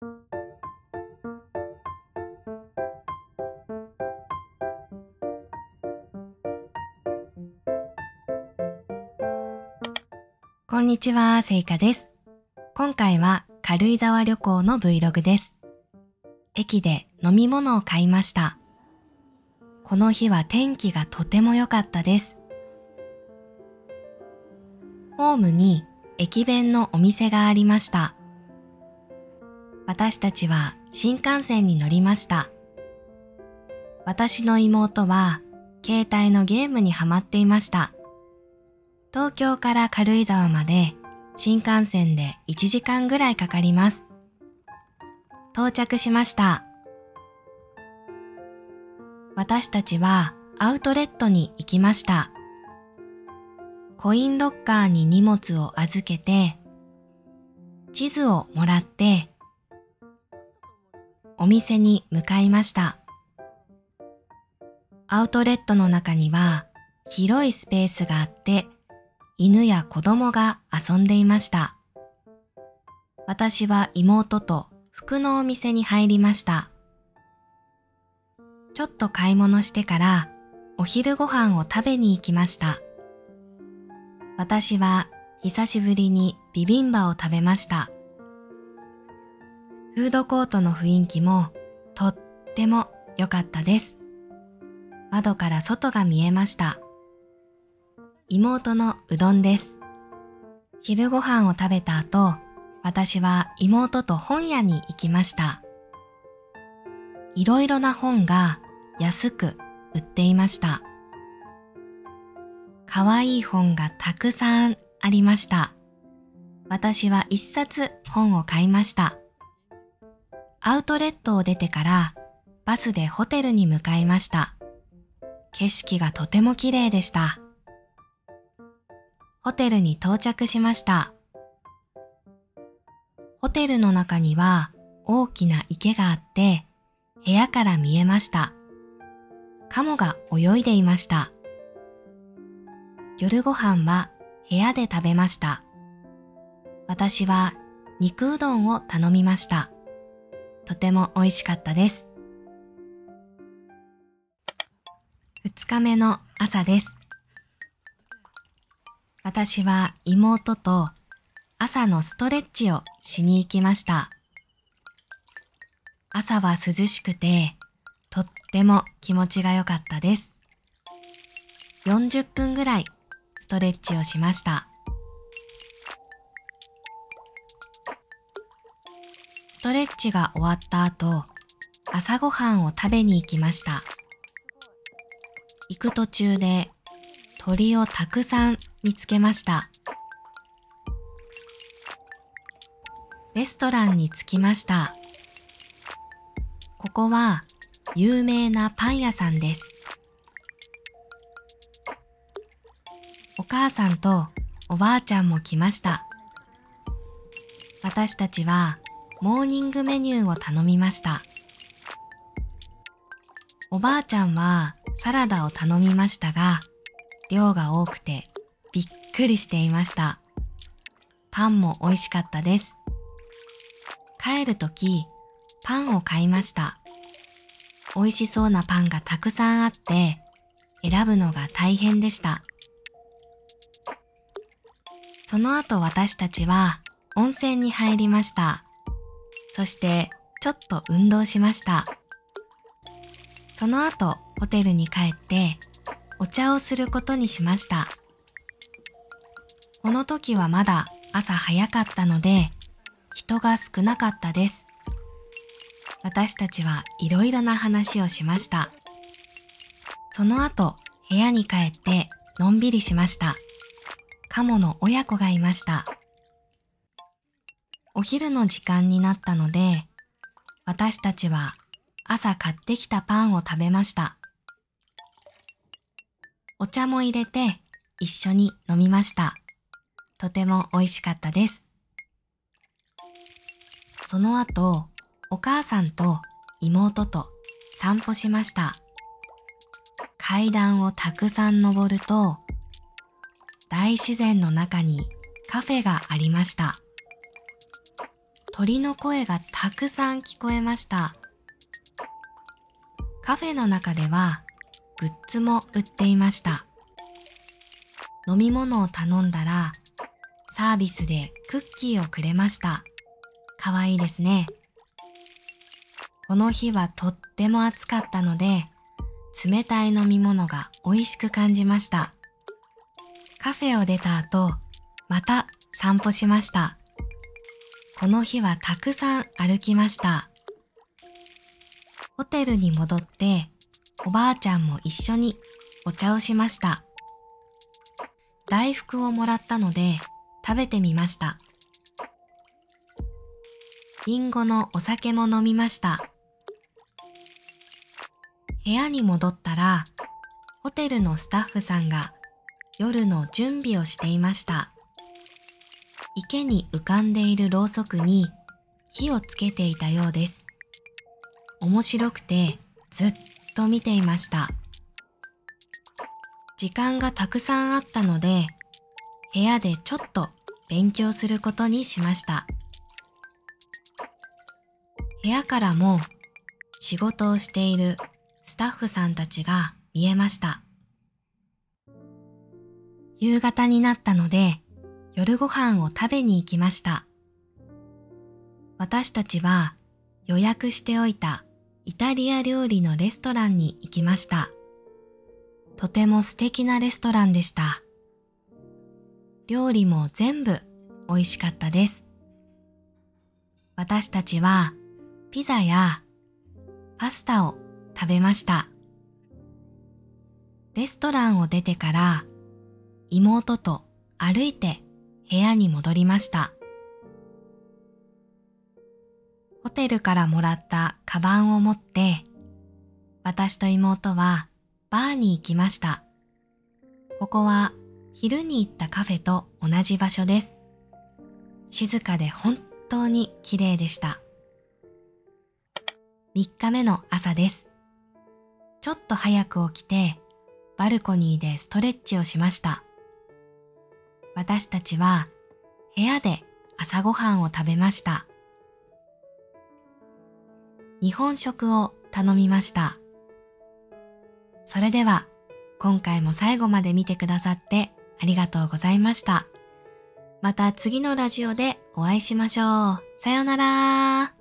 こんにちは、せいかです。今回は軽井沢旅行の Vlog です。駅で飲み物を買いました。この日は天気がとても良かったです。ホームに駅弁のお店がありました。私たちは新幹線に乗りました。私の妹は携帯のゲームにハマっていました。東京から軽井沢まで新幹線で1時間ぐらいかかります。到着しました。私たちはアウトレットに行きました。コインロッカーに荷物を預けて、地図をもらって、店に向かいました。アウトレットの中には広いスペースがあって、犬や子供が遊んでいました。私は妹と服のお店に入りました。ちょっと買い物してからお昼ご飯を食べに行きました。私は久しぶりにビビンバを食べました。フードコートの雰囲気もとっても良かったです。窓から外が見えました。妹のうどんです。昼ご飯を食べた後、私は妹と本屋に行きました。いろいろな本が安く売っていました。かわいい本がたくさんありました。私は一冊本を買いました。アウトレットを出てからバスでホテルに向かいました。景色がとても綺麗でした。ホテルに到着しました。ホテルの中には大きな池があって部屋から見えました。カモが泳いでいました。夜ご飯は部屋で食べました。私は肉うどんを頼みました。とても美味しかったです。二日目の朝です。私は妹と朝のストレッチをしに行きました。朝は涼しくてとっても気持ちが良かったです。40分ぐらいストレッチをしました。ストレッチが終わった後、朝ごはんを食べに行きました。行く途中で鳥をたくさん見つけました。レストランに着きました。ここは有名なパン屋さんです。お母さんとおばあちゃんも来ました。私たちはモーニングメニューを頼みました。おばあちゃんはサラダを頼みましたが、量が多くてびっくりしていました。パンも美味しかったです。帰るとき、パンを買いました。美味しそうなパンがたくさんあって、選ぶのが大変でした。その後私たちは温泉に入りました。そしてちょっと運動しました。その後ホテルに帰ってお茶をすることにしました。この時はまだ朝早かったので人が少なかったです。私たちはいろいろな話をしました。その後部屋に帰ってのんびりしました。カモの親子がいました。お昼の時間になったので私たちは朝買ってきたパンを食べました。お茶も入れて一緒に飲みました。とても美味しかったです。その後、お母さんと妹と散歩しました。階段をたくさん登ると、大自然の中にカフェがありました。鳥の声がたくさん聞こえました。カフェの中ではグッズも売っていました。飲み物を頼んだらサービスでクッキーをくれました。かわいいですね。この日はとっても暑かったので冷たい飲み物が美味しく感じました。カフェを出た後、また散歩しました。この日はたくさん歩きました。ホテルに戻っておばあちゃんも一緒にお茶をしました。大福をもらったので食べてみました。リンゴのお酒も飲みました。部屋に戻ったらホテルのスタッフさんが夜の準備をしていました。池に浮かんでいるろうそくに火をつけていたようです。面白くてずっと見ていました。時間がたくさんあったので部屋でちょっと勉強することにしました。部屋からも仕事をしているスタッフさんたちが見えました。夕方になったので夜ご飯を食べに行きました。私たちは予約しておいたイタリア料理のレストランに行きました。とても素敵なレストランでした。料理も全部美味しかったです。私たちはピザやパスタを食べました。レストランを出てから妹と歩いて部屋に戻りました。ホテルからもらったカバンを持って、私と妹はバーに行きました。ここは昼に行ったカフェと同じ場所です。静かで本当に綺麗でした。3日目の朝です。ちょっと早く起きて、バルコニーでストレッチをしました。私たちは部屋で朝ごはんを食べました。日本食を頼みました。それでは今回も最後まで見てくださってありがとうございました。また次のラジオでお会いしましょう。さようなら